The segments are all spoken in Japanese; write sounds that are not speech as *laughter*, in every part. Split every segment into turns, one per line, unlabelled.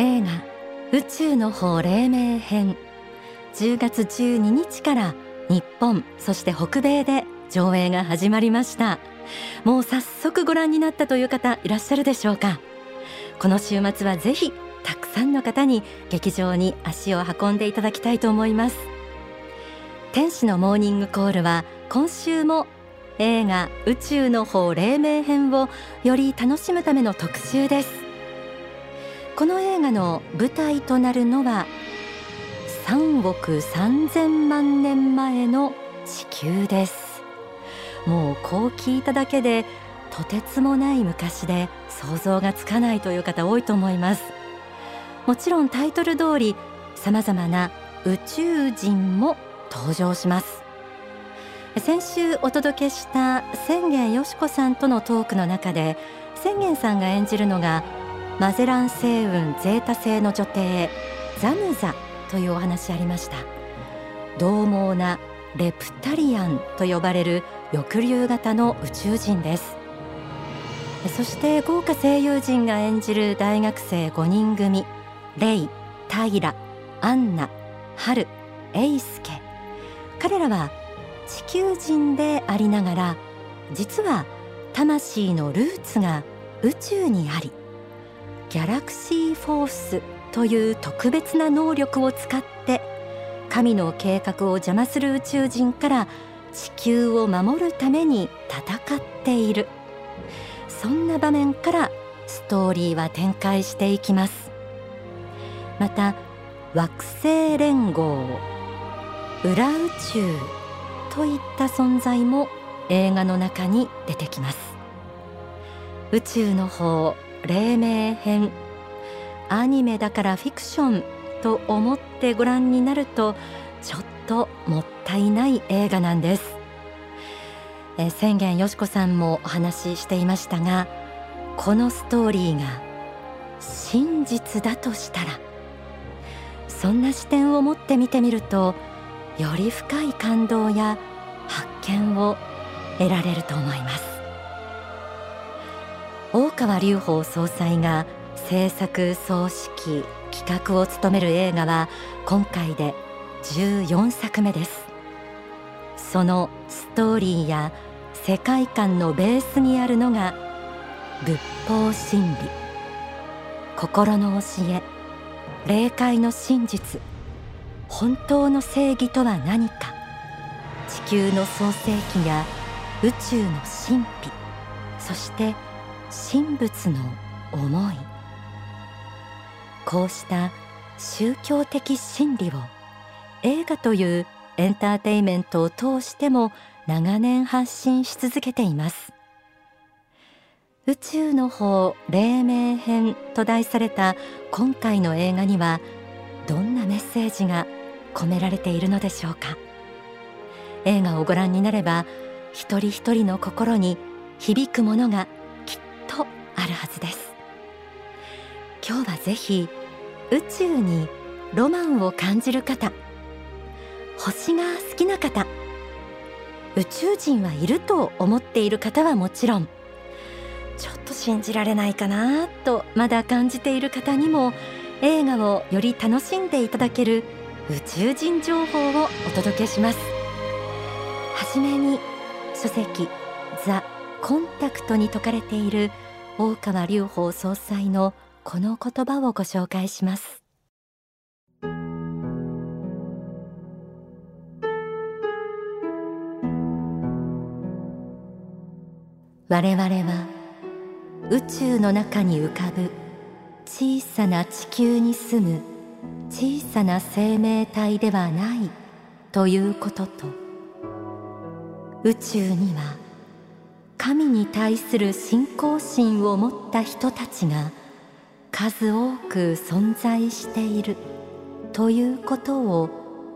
映画宇宙の方黎明編。10月12日から日本そして北米で上映が始まりました。もう早速ご覧になったという方いらっしゃるでしょうか。この週末はぜひたくさんの方に劇場に足を運んでいただきたいと思います。天使のモーニングコールは今週も映画宇宙の方黎明編をより楽しむための特集です。この映画の舞台となるのは3億3000万年前の地球です。もうこう聞いただけでとてつもない昔で想像がつかないという方多いと思います。もちろんタイトル通り様々な宇宙人も登場します。先週お届けした千元よし子さんとのトークの中で千元さんが演じるのがマゼラン星雲ゼータ星の女帝ザムザというお話ありました。獰猛なレプタリアンと呼ばれる翼竜型の宇宙人です。そして豪華声優陣が演じる大学生5人組レイ、タイラ、アンナ、ハル、エイスケ。彼らは地球人でありながら実は魂のルーツが宇宙にありギャラクシーフォースという特別な能力を使って神の計画を邪魔する宇宙人から地球を守るために戦っている。そんな場面からストーリーは展開していきます。また惑星連合裏宇宙といった存在も映画の中に出てきます。宇宙の方黎明編。アニメだからフィクションと思ってご覧になるとちょっともったいない映画なんです。え宣言よしこさんもお話ししていましたがこのストーリーが真実だとしたらそんな視点を持って見てみるとより深い感動や発見を得られると思います。大川隆法総裁が制作総指揮企画を務める映画は今回で14作目です。そのストーリーや世界観のベースにあるのが仏法真理。心の教え。霊界の真実。本当の正義とは何か。地球の創世記や宇宙の神秘。そして神仏の思い。こうした宗教的真理を映画というエンターテイメントを通しても長年発信し続けています。宇宙の方黎明編と題された今回の映画にはどんなメッセージが込められているのでしょうか。映画をご覧になれば一人一人の心に響くものがるはずです。今日はぜひ宇宙にロマンを感じる方星が好きな方宇宙人はいると思っている方はもちろんちょっと信じられないかなとまだ感じている方にも映画をより楽しんでいただける宇宙人情報をお届けします。はじめに書籍ザ・コンタクトに説かれている大川隆法総裁のこの言葉をご紹介します。我々は宇宙の中に浮かぶ小さな地球に住む小さな生命体ではないということと宇宙には神に対する信仰心を持った人たちが数多く存在しているということを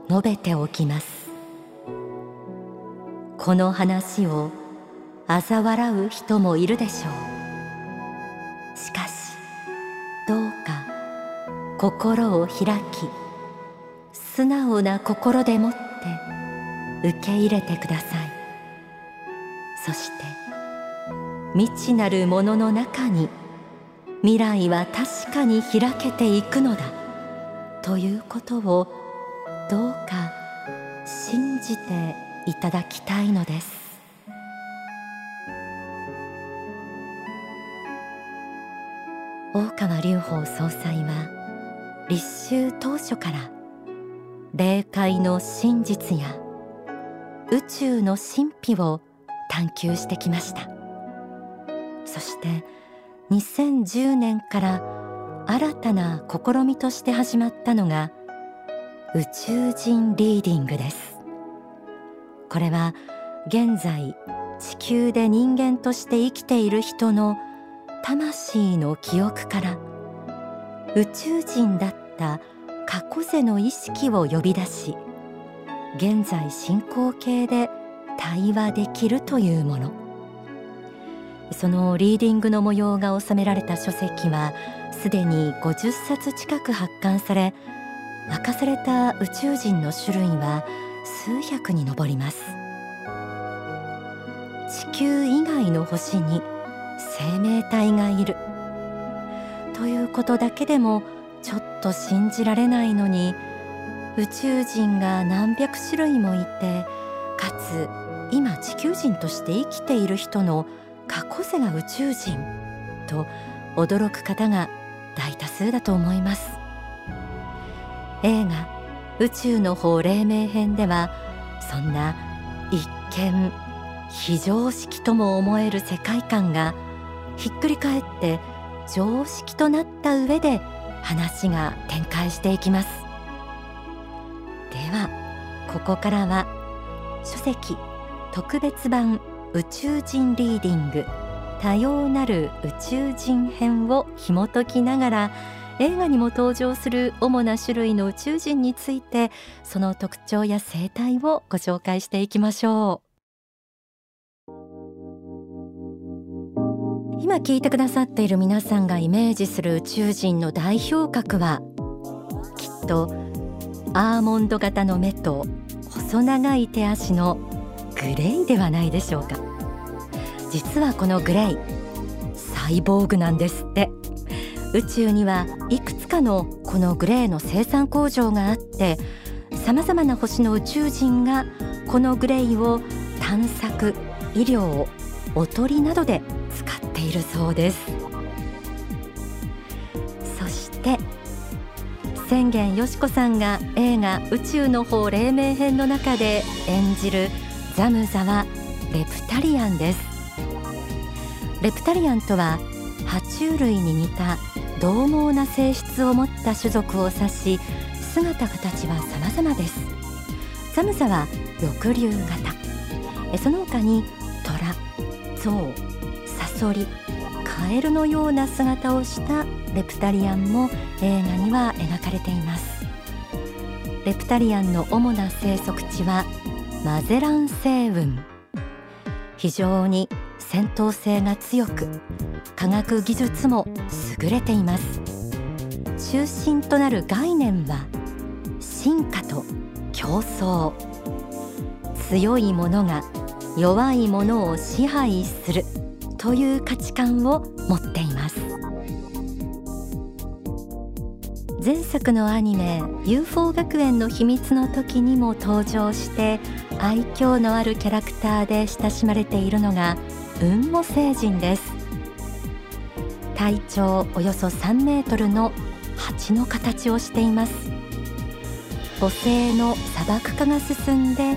述べておきます。この話を嘲笑う人もいるでしょう。しかしどうか心を開き素直な心でもって受け入れてください。そして未知なるものの中に未来は確かに開けていくのだということをどうか信じていただきたいのです。大川隆法総裁は立秋当初から霊界の真実や宇宙の神秘を探求してきました。そして2010年から新たな試みとして始まったのが宇宙人リーディングです。これは現在地球で人間として生きている人の魂の記憶から宇宙人だった過去世の意識を呼び出し現在進行形で対話できるというもの。そのリーディングの模様が収められた書籍はすでに50冊近く発刊され明かされた宇宙人の種類は数百に上ります。地球以外の星に生命体がいる。ということだけでもちょっと信じられないのに宇宙人が何百種類もいてかつ今地球人として生きている人の過去世が宇宙人と驚く方が大多数だと思います。映画宇宙の法黎明編ではそんな一見非常識とも思える世界観がひっくり返って常識となった上で話が展開していきます。ではここからは書籍特別版宇宙人リーディング。多様なる宇宙人編を紐解きながら映画にも登場する主な種類の宇宙人についてその特徴や生態をご紹介していきましょう。今聞いてくださっている皆さんがイメージする宇宙人の代表格はきっとアーモンド型の目と細長い手足のグレイではないでしょうか。実はこのグレイサイボーグなんですって。宇宙にはいくつかのこのグレーの生産工場があってさまざまな星の宇宙人がこのグレイを探索医療おとりなどで使っているそうです。そして宣言よしこさんが映画宇宙の方黎明編の中で演じるザムザはレプタリアンです。レプタリアンとは爬虫類に似た獰猛な性質を持った種族を指し姿形は様々です。ザムザは翼竜型。その他にトラ、ゾウ、サソリ、カエルのような姿をしたレプタリアンも映画には描かれています。レプタリアンの主な生息地はマゼラン星雲。非常に戦闘性が強く科学技術も優れています。中心となる概念は進化と競争。強いものが弱いものを支配するという価値観を持っています。前作のアニメ UFO 学園の秘密の時にも登場して愛嬌のあるキャラクターで親しまれているのが雲母星人です。体長およそ3メートルの蜂の形をしています。母星の砂漠化が進んで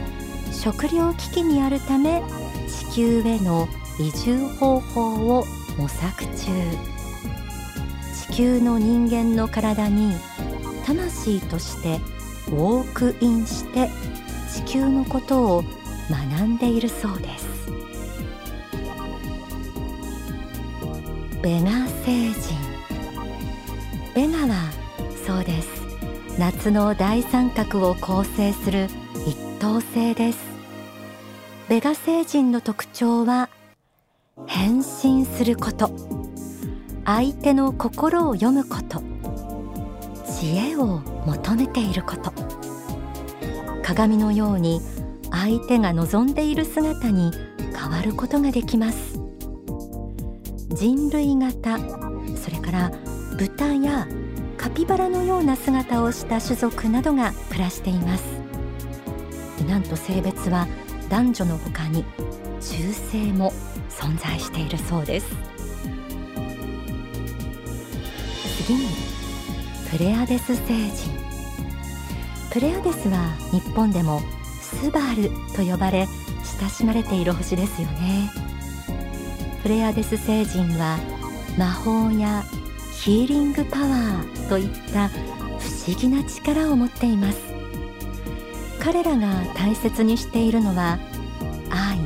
食糧危機にあるため地球への移住方法を模索中。地球の人間の体に魂としてウォークインして地球のことを学んでいるそうです。ベガ星人。ベガはそうです。夏の大三角を構成する一等星です。ベガ星人の特徴は変身すること。相手の心を読むこと。知恵を求めていること。鏡のように相手が望んでいる姿に変わることができます。人類型それから豚やカピバラのような姿をした種族などが暮らしています。なんと性別は男女の他に中性も存在しているそうです。次にプレアデス星人。プレアデスは日本でもスバルと呼ばれ親しまれている星ですよね。プレアデス星人は魔法やヒーリングパワーといった不思議な力を持っています。彼らが大切にしているのは愛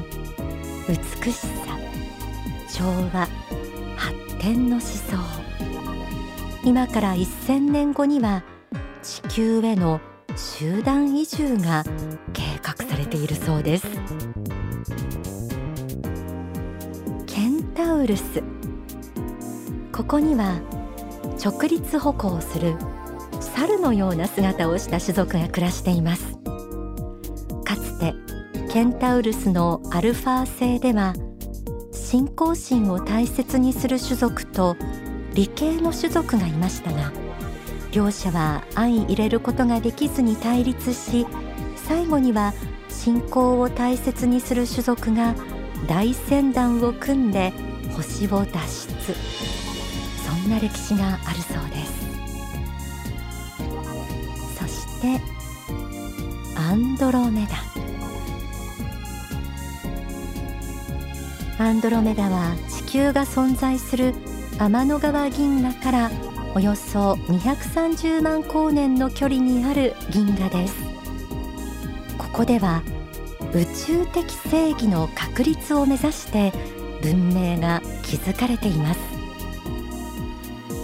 美しさ調和発展の思想。今から1000年後には地球への集団移住が計画されているそうです。ケンタウルス。ここには直立歩行する猿のような姿をした種族が暮らしています。かつてケンタウルスのアルファ星では信仰心を大切にする種族と理系の種族がいましたが両者は相入れることができずに対立し最後には信仰を大切にする種族が大船団を組んで星を脱出。そんな歴史があるそうです。そしてアンドロメダ。アンドロメダは地球が存在する天の川銀河からおよそ230万光年の距離にある銀河です。ここでは宇宙的正義の確立を目指して文明が築かれています。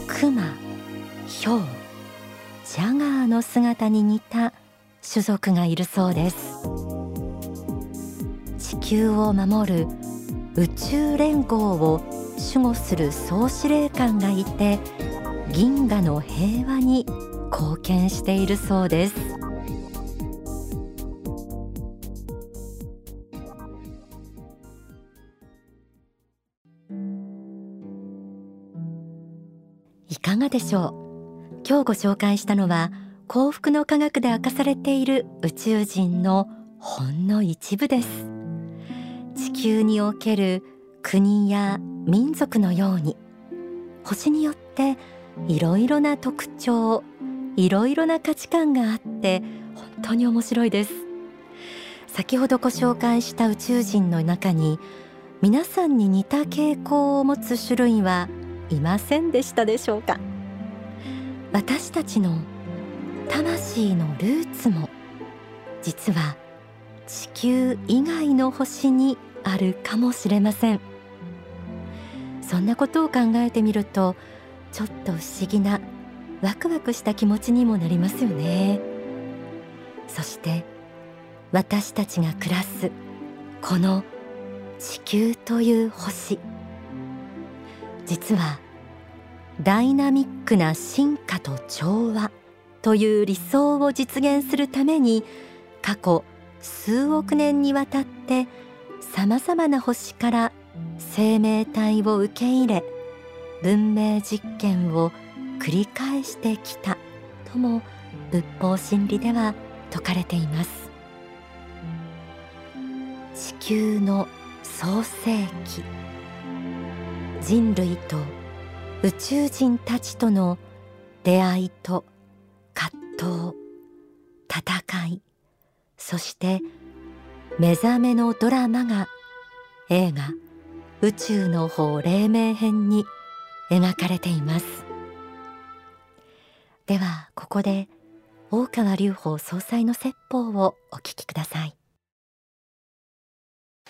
クマ、ヒョウ、ジャガーの姿に似た種族がいるそうです。地球を守る宇宙連合を守護する総司令官がいて銀河の平和に貢献しているそうです。いかがでしょう？今日ご紹介したのは幸福の科学で明かされている宇宙人のほんの一部です。地球における国や民族のように星によっていろいろな特徴いろいろな価値観があって本当に面白いです。先ほどご紹介した宇宙人の中に皆さんに似た傾向を持つ種類はいませんでしたでしょうか。私たちの魂のルーツも実は地球以外の星にあるかもしれません。そんなことを考えてみるとちょっと不思議なワクワクした気持ちにもなりますよね。そして私たちが暮らすこの地球という星。実はダイナミックな進化と調和という理想を実現するために過去数億年にわたってさまざまな星から生命体を受け入れ文明実験を繰り返してきたとも仏法真理では説かれています。地球の創世記。人類と宇宙人たちとの出会いと葛藤戦いそして目覚めのドラマが映画宇宙の法黎明編に描かれています。ではここで大川隆法総裁の説法をお聞きください。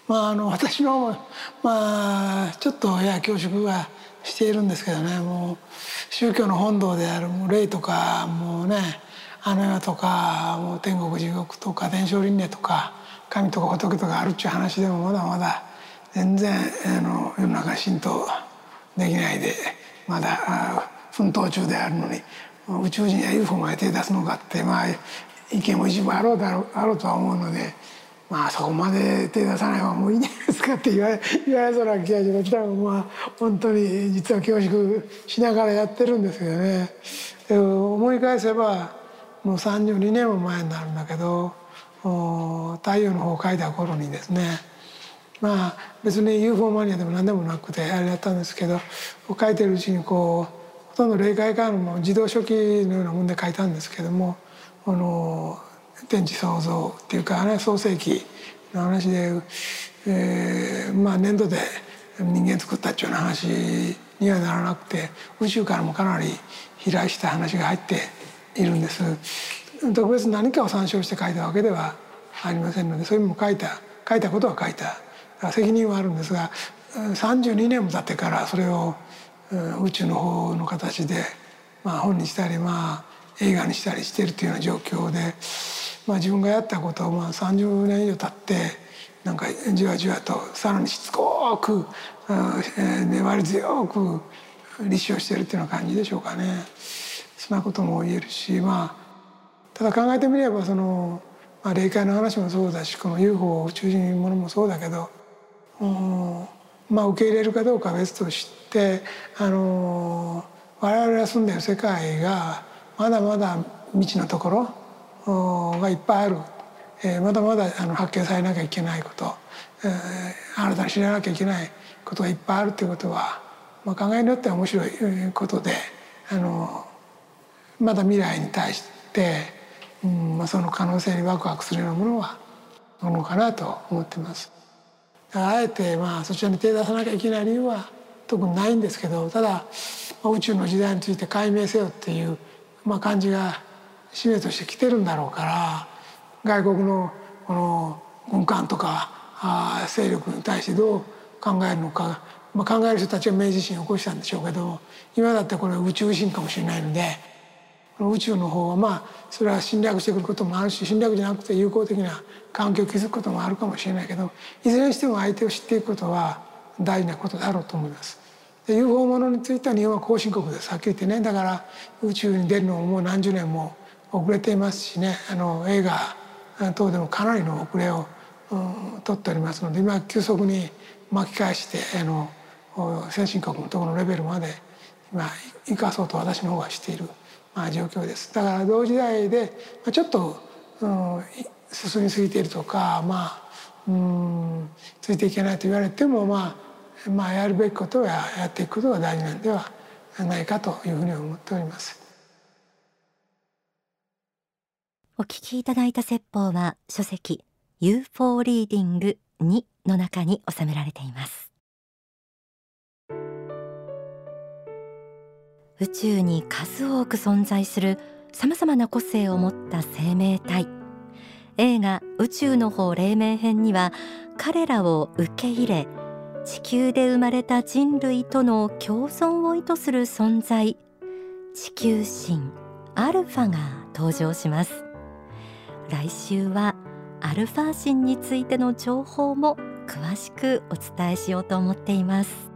まああの私のまあちょっとや恐縮はしているんですけどね。もう宗教の本堂であるもう霊とかもうねあの世とかもう天国地獄とか伝承輪廻とか神とか仏とかあるっちゅう話でもまだまだ全然あの世の中浸透できないでまだ奮闘中であるのに宇宙人や UFO まで手出すのかってまあ意見も一部あろうだろうあろうとは思うのでまあそこまで手出さない方がもういいんじゃないですかって言われ *laughs* 言われそうな気がします。まあ本当に実は恐縮しながらやってるんですけどね。思い返せばもう32年も前になるんだけど「太陽の方」を書いた頃にですねまあ別に UFO マニアでも何でもなくてあれやったんですけど書いてるうちにこうほとんど霊界からの自動書記のようなもんで書いたんですけどもあの天地創造っていうかね創世記の話で、えー、まあ粘土で人間作ったっていうような話にはならなくて宇宙からもかなり飛来した話が入っているんです。特別何かを参照して書いたわけではありませんのでそういうのも書いた書いたことは書いた。責任はあるんですが32年も経ってからそれを宇宙の方の形で、まあ、本にしたりまあ映画にしたりしてるというような状況で、まあ、自分がやったことをまあ30年以上経ってなんかじわじわとさらにしつこく粘り強く立証してるっていうような感じでしょうかね。そんなことも言えるしまあただ考えてみればその、まあ、霊界の話もそうだしこの UFO 中心ものもそうだけど、まあ受け入れるかどうかは別としてあの我々が住んでる世界がまだまだ未知のところがいっぱいある、えー、まだまだあの発見されなきゃいけないこと、えー、新たに知らなきゃいけないことがいっぱいあるということは、まあ、考えによっては面白いことであのまだ未来に対して、うんまあ、その可能性にワクワクするようなものはものかなと思ってます。あえてまあそちらに手出さなきゃいけない理由は特にないんですけどただ宇宙の時代について解明せよっていうまあ、感じが使命として来てるんだろうから外国のこの軍艦とかあ勢力に対してどう考えるのか、まあ、考える人たちは明治維新を起こしたんでしょうけど今だってこれは宇宙維新かもしれないので宇宙の方はまあそれは侵略してくることもあるし侵略じゃなくて友好的な環境を築くこともあるかもしれないけどいずれにしても相手を知っていくことは大事なことだろうと思います。UFO ものについては日本は後進国です。はっきり言ってねだから宇宙に出るのももう何十年も遅れていますしね。あの映画等でもかなりの遅れを、うん、取っております。ので今急速に巻き返してあの先進国のところのレベルまで今生かそうと私の方がしている、まあ、状況です。だから同時代で、ちょっと、うん、進みすぎているとかまあうんついていけないと言われてもまあまあ、やるべきことはやっていくことが大事なんではないかというふうに思っております。
お聞きいただいた説法は書籍 UFO リーディング2の中に収められています。宇宙に数多く存在するさまざまな個性を持った生命体。映画宇宙の方黎明編には彼らを受け入れ地球で生まれた人類との共存を意図する存在地球神アルファが登場します。来週はアルファ神についての情報も詳しくお伝えしようと思っています。